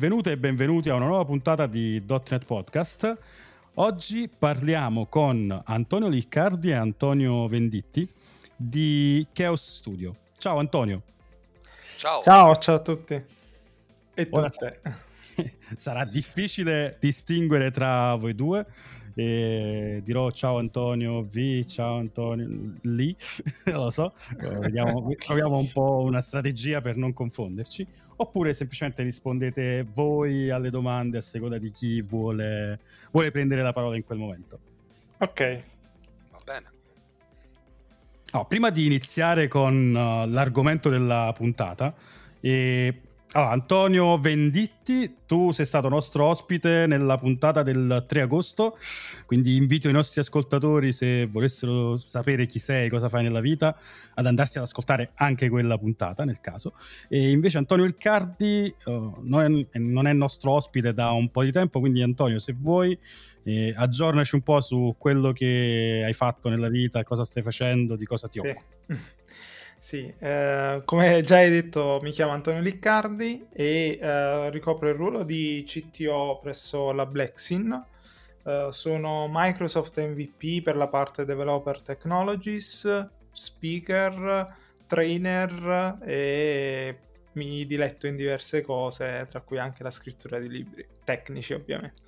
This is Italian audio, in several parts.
benvenute e benvenuti a una nuova puntata di .NET Podcast. Oggi parliamo con Antonio Liccardi e Antonio Venditti di Chaos Studio. Ciao Antonio. Ciao. Ciao, ciao a tutti. E tutte. Sarà difficile distinguere tra voi due e dirò ciao Antonio V, ciao Antonio lì, non lo so, vediamo, troviamo un po' una strategia per non confonderci, oppure semplicemente rispondete voi alle domande a seconda di chi vuole, vuole prendere la parola in quel momento. Ok. Va bene. Oh, prima di iniziare con uh, l'argomento della puntata, eh, allora, Antonio Venditti, tu sei stato nostro ospite nella puntata del 3 agosto, quindi invito i nostri ascoltatori, se volessero sapere chi sei, cosa fai nella vita, ad andarsi ad ascoltare anche quella puntata, nel caso. E invece Antonio Ilcardi non, è, non, è, nostro ospite da un po' di tempo, quindi Antonio, se vuoi, eh, aggiornaci un po' su quello che hai fatto nella vita, cosa stai facendo, di cosa ti sì. occupi. Sì, eh, come già hai detto mi chiamo Antonio Liccardi e eh, ricopro il ruolo di CTO presso la Blacksin. Eh, sono Microsoft MVP per la parte Developer Technologies, speaker, trainer e mi diletto in diverse cose, tra cui anche la scrittura di libri, tecnici ovviamente.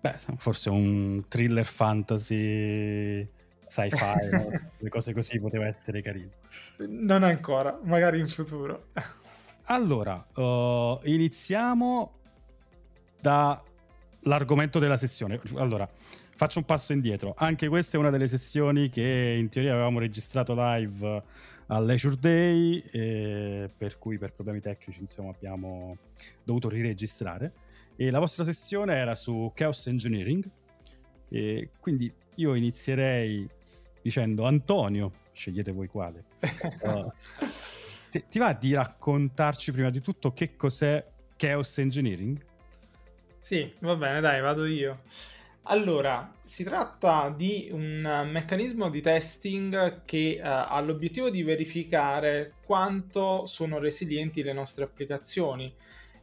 Beh, forse un thriller fantasy sci-fi, no? le cose così poteva essere carino. Non ancora, magari in futuro. Allora, uh, iniziamo dall'argomento della sessione. Allora, faccio un passo indietro. Anche questa è una delle sessioni che in teoria avevamo registrato live al Leisure Day, eh, per cui per problemi tecnici insomma, abbiamo dovuto riregistrare. E la vostra sessione era su Chaos Engineering. E quindi io inizierei dicendo Antonio, scegliete voi quale. uh, ti, ti, va di raccontarci prima di tutto che cos'è Chaos Engineering? Sì, va bene, dai, vado io. Allora, si tratta di un meccanismo di testing che uh, ha l'obiettivo di verificare quanto sono resilienti le nostre applicazioni.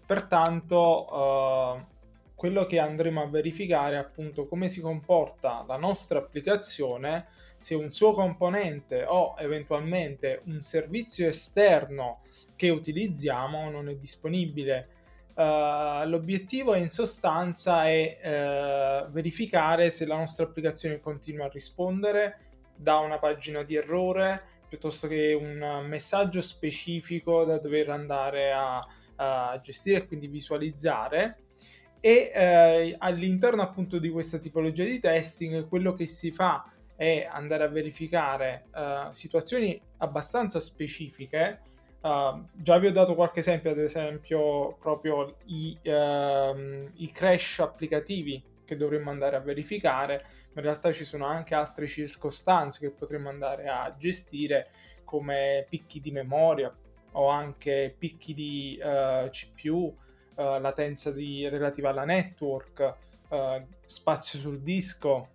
Pertanto, uh, quello che andremo a verificare è appunto come si comporta la nostra applicazione se un suo componente o eventualmente un servizio esterno che utilizziamo non è disponibile. Uh, l'obiettivo in sostanza è uh, verificare se la nostra applicazione continua a rispondere da una pagina di errore piuttosto che un messaggio specifico da dover andare a, a gestire e quindi visualizzare e eh, all'interno appunto di questa tipologia di testing quello che si fa è andare a verificare uh, situazioni abbastanza specifiche. Uh, già vi ho dato qualche esempio, ad esempio proprio i, uh, i crash applicativi che dovremmo andare a verificare, ma in realtà ci sono anche altre circostanze che potremmo andare a gestire come picchi di memoria o anche picchi di uh, CPU, latenza di, relativa alla network, spazio sul disco,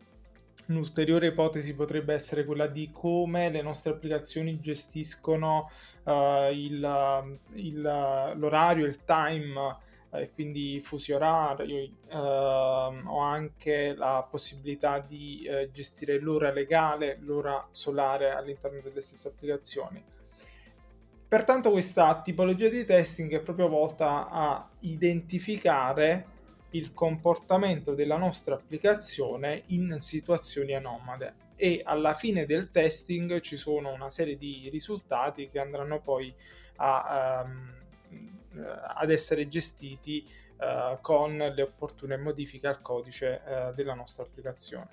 Un'ulteriore ipotesi potrebbe essere quella di come le nostre applicazioni gestiscono uh, il, il, l'orario, il time, eh, quindi fusi orari, uh, o anche la possibilità di uh, gestire l'ora legale, l'ora solare all'interno delle stesse applicazioni. Pertanto questa tipologia di testing è proprio volta a identificare il comportamento della nostra applicazione in situazioni anomale e alla fine del testing ci sono una serie di risultati che andranno poi a, um, ad essere gestiti uh, con le opportune modifiche al codice uh, della nostra applicazione.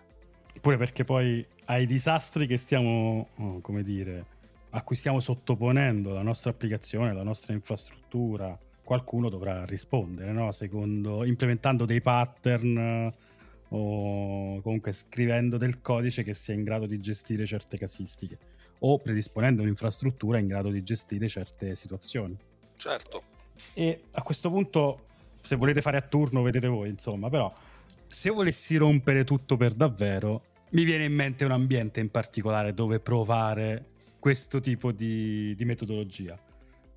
Pure perché poi ai disastri che stiamo, oh, come dire, a cui stiamo sottoponendo la nostra applicazione, la nostra infrastruttura, qualcuno dovrà rispondere, no? Secondo, implementando dei pattern eh, o comunque scrivendo del codice che sia in grado di gestire certe casistiche o predisponendo un'infrastruttura in grado di gestire certe situazioni. Certo. E a questo punto, se volete fare a turno, vedete voi, insomma, però se volessi rompere tutto per davvero, mi viene in mente un ambiente in particolare dove provare questo tipo di, di metodologia.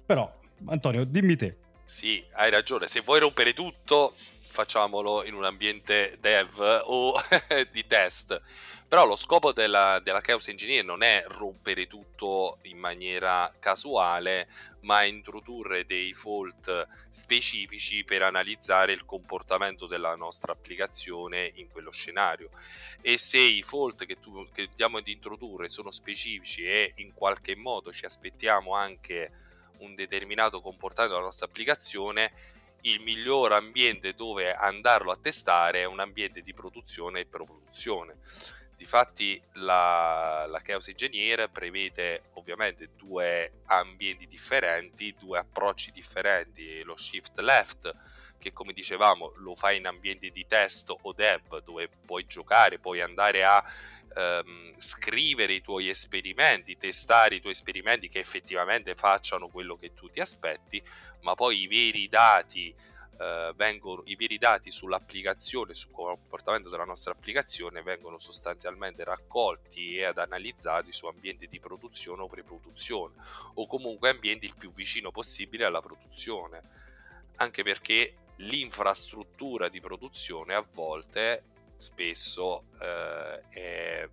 Però, Antonio, dimmi te, Sì, hai ragione, se vuoi rompere tutto, facciamolo in un ambiente dev o di test. Però lo scopo della, della Chaos Engineer non è rompere tutto in maniera casuale, ma introdurre dei fault specifici per analizzare il comportamento della nostra applicazione in quello scenario. E se i fault che, tu, che andiamo ad introdurre sono specifici e in qualche modo ci aspettiamo anche un determinato comportamento della nostra applicazione, il miglior ambiente dove andarlo a testare è un ambiente di produzione e produzione. Difatti la, la Chaos Engineer prevede ovviamente due ambienti differenti, due approcci differenti, lo shift left che come dicevamo lo fai in ambienti di test o dev dove puoi giocare, puoi andare a ehm, scrivere i tuoi esperimenti, testare i tuoi esperimenti che effettivamente facciano quello che tu ti aspetti, ma poi i veri dati eh, vengono, i veri dati sull'applicazione, sul comportamento della nostra applicazione vengono sostanzialmente raccolti e ad analizzati su ambienti di produzione o preproduzione o comunque ambienti il più vicino possibile alla produzione. Anche perché l'infrastruttura di produzione a volte spesso eh, è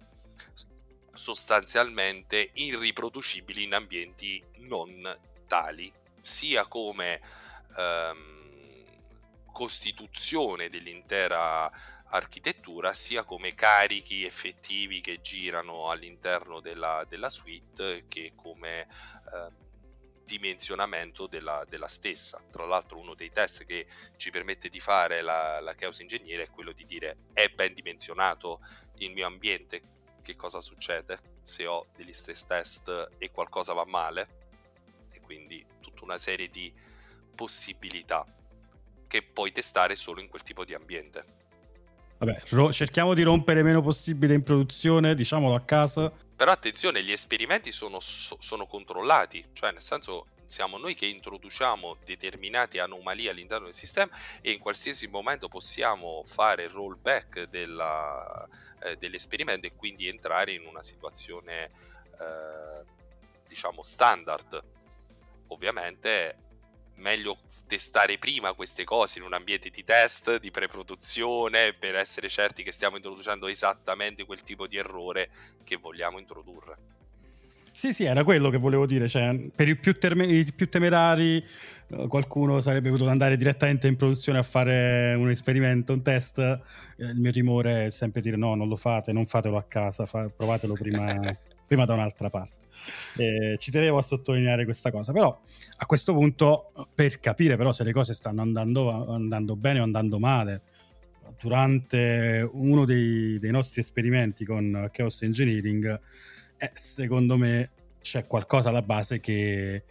sostanzialmente irriproducibili in ambienti non tali, sia come ehm, costituzione dell'intera architettura, sia come carichi effettivi che girano all'interno della, della suite, che come eh, dimensionamento della, della, stessa. Tra l'altro uno dei test che ci permette di fare la, la Chaos Ingegnere è quello di dire è ben dimensionato il mio ambiente, che cosa succede se ho degli stress test e qualcosa va male e quindi tutta una serie di possibilità che puoi testare solo in quel tipo di ambiente. Vabbè, ro- cerchiamo di rompere meno possibile in produzione, diciamolo a casa, però attenzione, gli esperimenti sono, sono controllati, cioè nel senso siamo noi che introduciamo determinate anomalie all'interno del sistema e in qualsiasi momento possiamo fare rollback della, eh, dell'esperimento e quindi entrare in una situazione eh, diciamo standard. Ovviamente meglio testare prima queste cose in un ambiente di test, di pre-produzione, per essere certi che stiamo introducendo esattamente quel tipo di errore che vogliamo introdurre. Sì, sì, era quello che volevo dire. Cioè, per i più, terme- i più temerari, uh, qualcuno sarebbe potuto andare direttamente in produzione a fare un esperimento, un test. Eh, il mio timore è sempre dire: no, non lo fate, non fatelo a casa, fa- provatelo prima prima da un'altra parte. Eh, ci tenevo a sottolineare questa cosa, però a questo punto, per capire però se le cose stanno andando, andando bene o andando male, durante uno dei, dei nostri esperimenti con Chaos Engineering, eh, secondo me c'è qualcosa alla base che,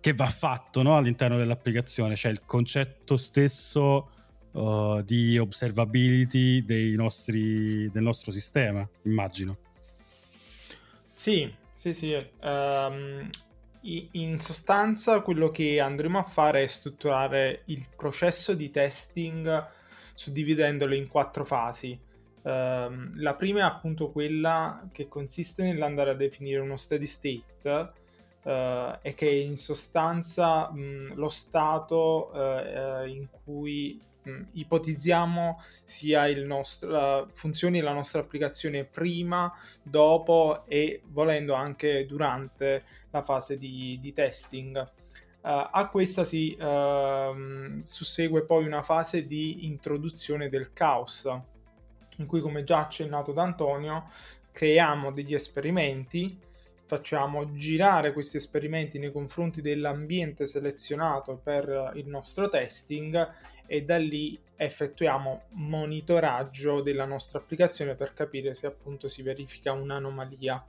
che va fatto no? all'interno dell'applicazione, cioè il concetto stesso uh, di observability nostri, del nostro sistema, immagino. Sì, sì, sì. Um, in sostanza quello che andremo a fare è strutturare il processo di testing suddividendolo in quattro fasi. Um, la prima è appunto quella che consiste nell'andare a definire uno steady state uh, e che in sostanza mh, lo stato uh, in cui mh, ipotizziamo sia il nostro, funzioni la nostra applicazione prima, dopo e volendo anche durante la fase di, di testing. Uh, a questa si uh, sussegue poi una fase di introduzione del caos, in cui, come già accennato da Antonio, creiamo degli esperimenti, facciamo girare questi esperimenti nei confronti dell'ambiente selezionato per il nostro testing e da lì effettuiamo monitoraggio della nostra applicazione per capire se appunto si verifica un'anomalia.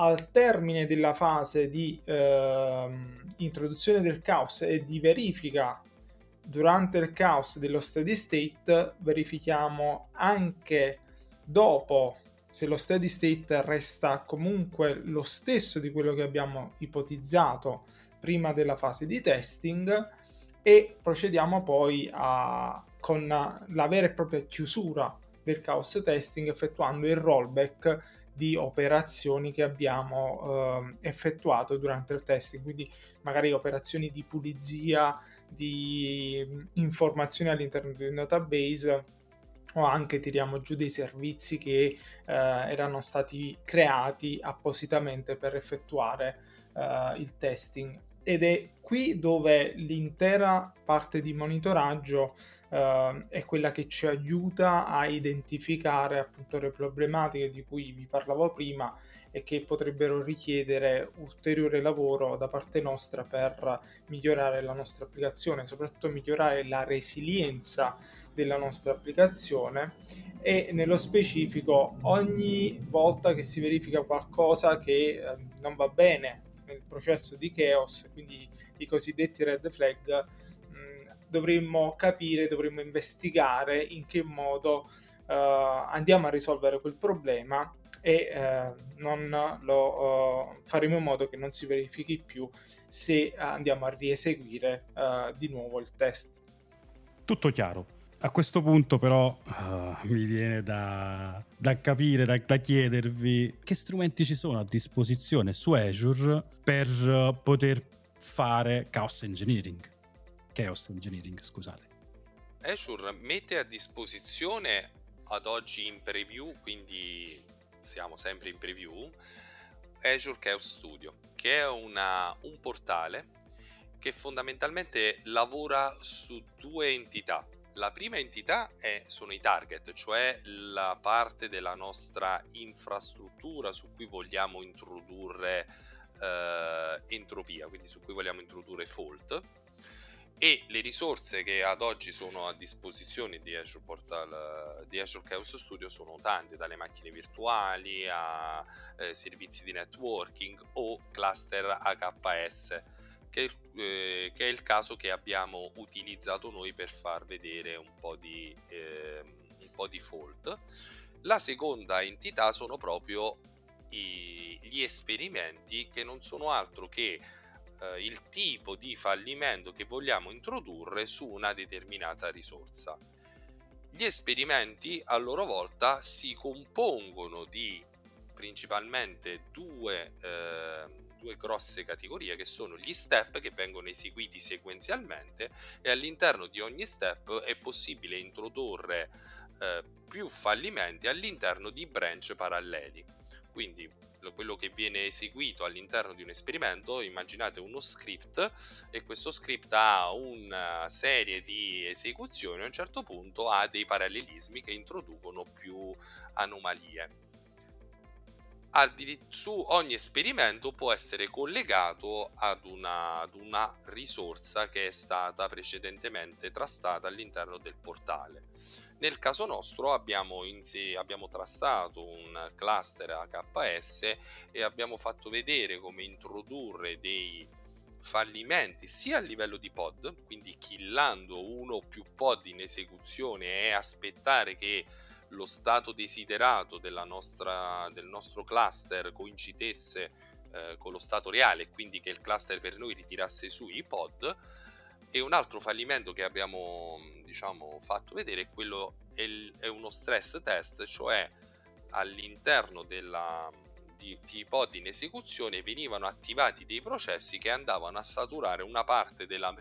Al termine della fase di eh, introduzione del caos e di verifica durante il caos dello steady state verifichiamo anche dopo se lo steady state resta comunque lo stesso di quello che abbiamo ipotizzato prima della fase di testing e procediamo poi a, con la vera e propria chiusura del chaos testing effettuando il rollback di operazioni che abbiamo eh, effettuato durante il testing, quindi magari operazioni di pulizia di informazioni all'interno di un database o anche tiriamo giù dei servizi che eh, erano stati creati appositamente per effettuare eh, il testing ed è qui dove l'intera parte di monitoraggio uh, è quella che ci aiuta a identificare appunto le problematiche di cui vi parlavo prima e che potrebbero richiedere ulteriore lavoro da parte nostra per migliorare la nostra applicazione, soprattutto migliorare la resilienza della nostra applicazione. E nello specifico ogni volta che si verifica qualcosa che eh, non va bene nel processo di chaos, quindi i cosiddetti red flag, mh, mm, dovremmo capire, dovremmo investigare in che modo uh, andiamo a risolvere quel problema e uh, non lo uh, faremo in modo che non si verifichi più se andiamo a rieseguire di nuovo il test. Tutto chiaro. A questo punto però uh, mi viene da, da capire, da, da, chiedervi che strumenti ci sono a disposizione su Azure per uh, poter fare Chaos Engineering. Chaos Engineering, scusate. Azure mette a disposizione ad oggi in preview, quindi siamo sempre in preview, Azure Chaos Studio, che è una, un portale che fondamentalmente lavora su due entità la prima entità è, sono i target, cioè la parte della nostra infrastruttura su cui vogliamo introdurre eh, entropia, quindi su cui vogliamo introdurre fault. E le risorse che ad oggi sono a disposizione di Azure Portal di Azure Chaos Studio sono tante, dalle macchine virtuali a eh, servizi di networking o cluster AKS che, eh, che, è il caso che abbiamo utilizzato noi per far vedere un po' di, eh, un po di fault. La seconda entità sono proprio i, gli esperimenti che non sono altro che eh, il tipo di fallimento che vogliamo introdurre su una determinata risorsa. Gli esperimenti a loro volta si compongono di principalmente due eh, due grosse categorie che sono gli step che vengono eseguiti sequenzialmente e all'interno di ogni step è possibile introdurre eh, più fallimenti all'interno di branch paralleli. Quindi quello che viene eseguito all'interno di un esperimento, immaginate uno script e questo script ha una serie di esecuzioni, a un certo punto ha dei parallelismi che introducono più anomalie su ogni esperimento può essere collegato ad una, ad una, risorsa che è stata precedentemente trastata all'interno del portale. Nel caso nostro abbiamo, sé, abbiamo trastato un cluster AKS e abbiamo fatto vedere come introdurre dei fallimenti sia a livello di pod, quindi killando uno o più pod in esecuzione e aspettare che lo stato desiderato nostra, del nostro cluster coincidesse eh, con lo stato reale e quindi che il cluster per noi ritirasse su i pod e un altro fallimento che abbiamo diciamo fatto vedere è quello è, il, è uno stress test cioè all'interno della, di, di pod in esecuzione venivano attivati dei processi che andavano a saturare una parte della,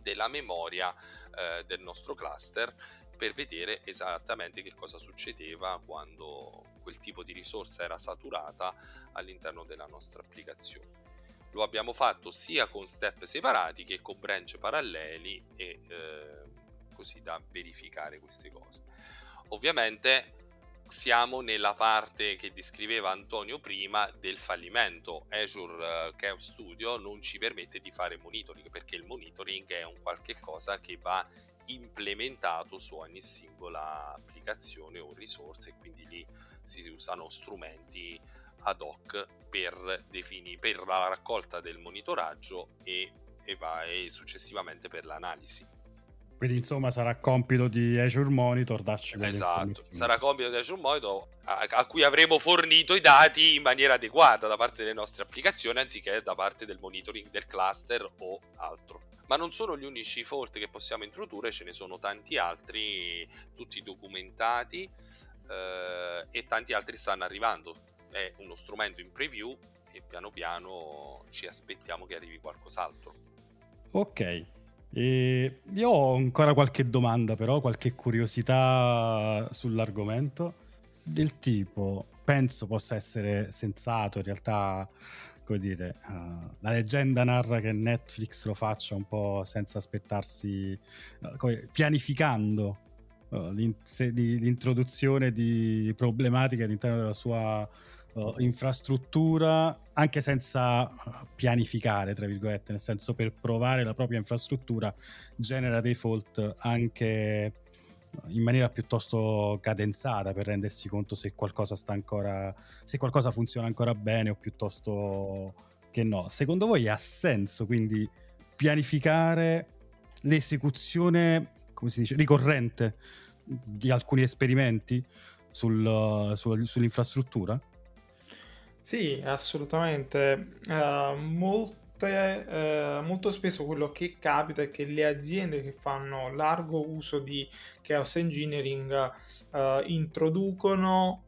della memoria eh, del nostro cluster per vedere esattamente che cosa succedeva quando quel tipo di risorsa era saturata all'interno della nostra applicazione. Lo abbiamo fatto sia con step separati che con branch paralleli e eh, così da verificare queste cose. Ovviamente siamo nella parte che descriveva Antonio prima del fallimento. Azure Chaos Studio non ci permette di fare monitoring perché il monitoring è un qualche cosa che va implementato su ogni singola applicazione o risorsa e quindi lì si usano strumenti ad hoc per, defini- per la raccolta del monitoraggio e, e, va, e successivamente per l'analisi. Quindi insomma sarà compito di Azure Monitor darci Esatto, sarà compito di Azure Monitor a, a, cui avremo fornito i dati in maniera adeguata da parte delle nostre applicazioni anziché da parte del monitoring del cluster o altro. Ma non sono gli unici fault che possiamo introdurre, ce ne sono tanti altri, tutti documentati eh, e tanti altri stanno arrivando. È uno strumento in preview e piano piano ci aspettiamo che arrivi qualcos'altro. Ok, E io ho ancora qualche domanda, però, qualche curiosità sull'argomento. Del tipo, penso possa essere sensato, in realtà, come dire, uh, la leggenda narra che Netflix lo faccia un po' senza aspettarsi, uh, come, pianificando uh, l'introduzione di problematiche all'interno della sua infrastruttura anche senza pianificare, tra virgolette, nel senso per provare la propria infrastruttura genera dei fault anche in maniera piuttosto cadenzata per rendersi conto se qualcosa sta ancora se qualcosa funziona ancora bene o piuttosto che no. Secondo voi ha senso quindi pianificare l'esecuzione, come si dice, ricorrente di alcuni esperimenti sul, sul, sull'infrastruttura? Sì, assolutamente. Uh, molte, uh, molto spesso quello che capita è che le aziende che fanno largo uso di chaos engineering uh, introducono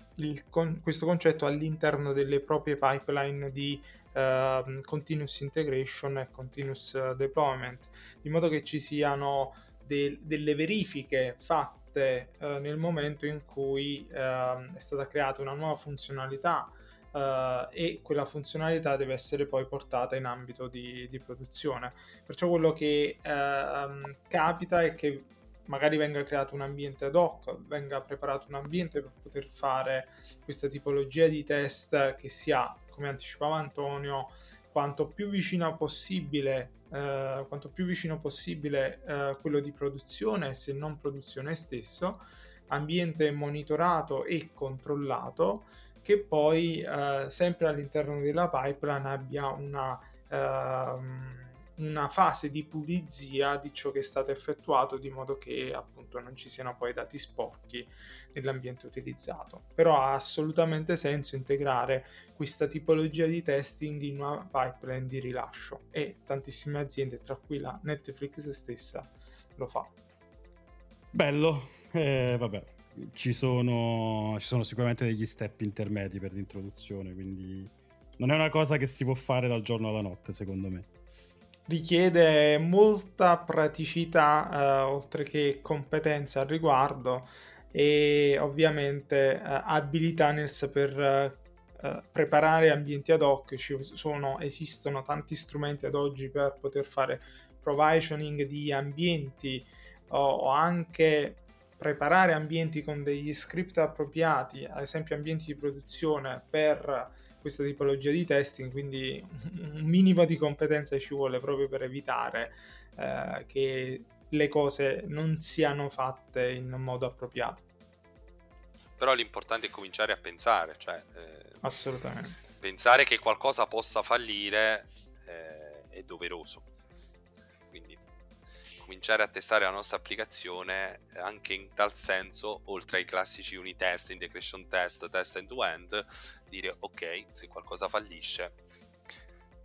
con- questo concetto all'interno delle proprie pipeline di ehm, continuous integration e continuous deployment, in modo che ci siano de- delle verifiche fatte nel momento in cui ehm, è stata creata una nuova funzionalità Uh, e quella funzionalità deve essere poi portata in ambito di, di produzione. Perciò quello che uh, capita è che magari venga creato un ambiente ad hoc, venga preparato un ambiente per poter fare questa tipologia di test che sia, come anticipava Antonio, quanto più vicino possibile, uh, quanto più vicino possibile eh, quello di produzione, se non produzione stesso, ambiente monitorato e controllato che poi eh, sempre all'interno della pipeline abbia una, ehm, una, fase di pulizia di ciò che è stato effettuato di modo che appunto non ci siano poi dati sporchi nell'ambiente utilizzato. Però ha assolutamente senso integrare questa tipologia di testing in una pipeline di rilascio e tantissime aziende, tra cui la Netflix stessa, lo fa. Bello, eh, vabbè, ci sono, ci sono sicuramente degli step intermedi per l'introduzione, quindi non è una cosa che si può fare dal giorno alla notte, secondo me. Richiede molta praticità, eh, oltre che competenza al riguardo, e ovviamente eh, abilità nel saper eh, preparare ambienti ad hoc. Sono, esistono tanti strumenti ad oggi per poter fare provisioning di ambienti o anche preparare ambienti con degli script appropriati, ad esempio ambienti di produzione per questa tipologia di testing, quindi un minimo di competenza ci vuole proprio per evitare eh, che le cose non siano fatte in modo appropriato. Però l'importante è cominciare a pensare, cioè... Eh, Assolutamente. Pensare che qualcosa possa fallire eh, è doveroso cominciare a testare la nostra applicazione anche in tal senso, oltre ai classici unit test, integration test, test end-to-end, dire ok, se qualcosa fallisce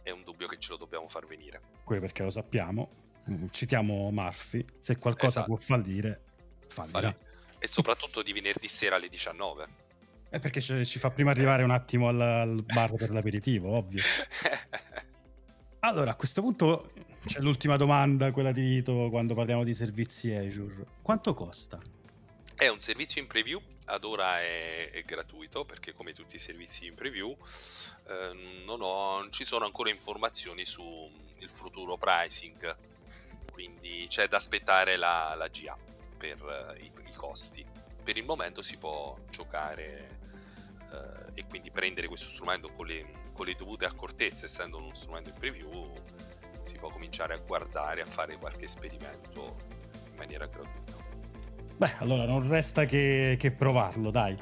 è un dubbio che ce lo dobbiamo far venire. Qui perché lo sappiamo, citiamo Murphy, se qualcosa esatto. può fallire, fallirà. Falli. E soprattutto di venerdì sera alle 19. È perché ci fa prima arrivare un attimo al, al bar per l'aperitivo, ovvio. Allora, a questo punto c'è l'ultima domanda, quella di Vito, quando parliamo di servizi Azure. Quanto costa? È un servizio in preview, ad ora è, è gratuito perché come tutti i servizi in preview eh, non, ho, non, ci sono ancora informazioni sul futuro pricing, quindi c'è da aspettare la, la GA per uh, i, i, costi. Per il momento si può giocare uh, e quindi prendere questo strumento con le con le dovute accortezze, essendo uno strumento in preview, si può cominciare a guardare, a fare qualche esperimento in maniera gratuita. Beh, allora non resta che, che provarlo, dai.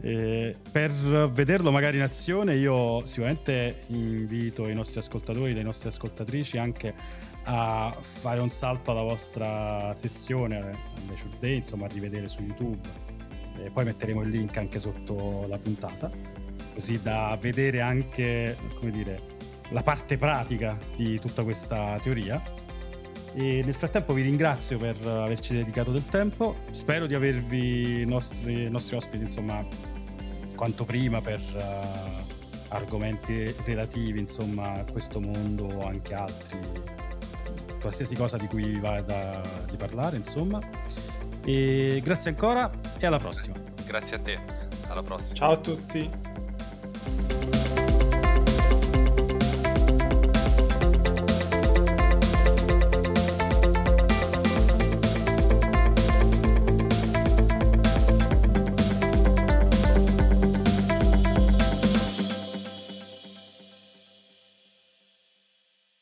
Eh, per vederlo magari in azione io sicuramente invito i nostri ascoltatori le nostre ascoltatrici anche a fare un salto alla vostra sessione Leisure Day, insomma a rivedere su YouTube. E poi metteremo il link anche sotto la puntata così da vedere anche, come dire, la parte pratica di tutta questa teoria. E nel frattempo vi ringrazio per averci dedicato del tempo. Spero di avervi i nostri, nostri ospiti, insomma, quanto prima per uh, argomenti relativi, insomma, a questo mondo o anche altri qualsiasi cosa di cui vada di parlare, insomma. E grazie ancora e alla prossima. Grazie a te, alla prossima. Ciao a tutti.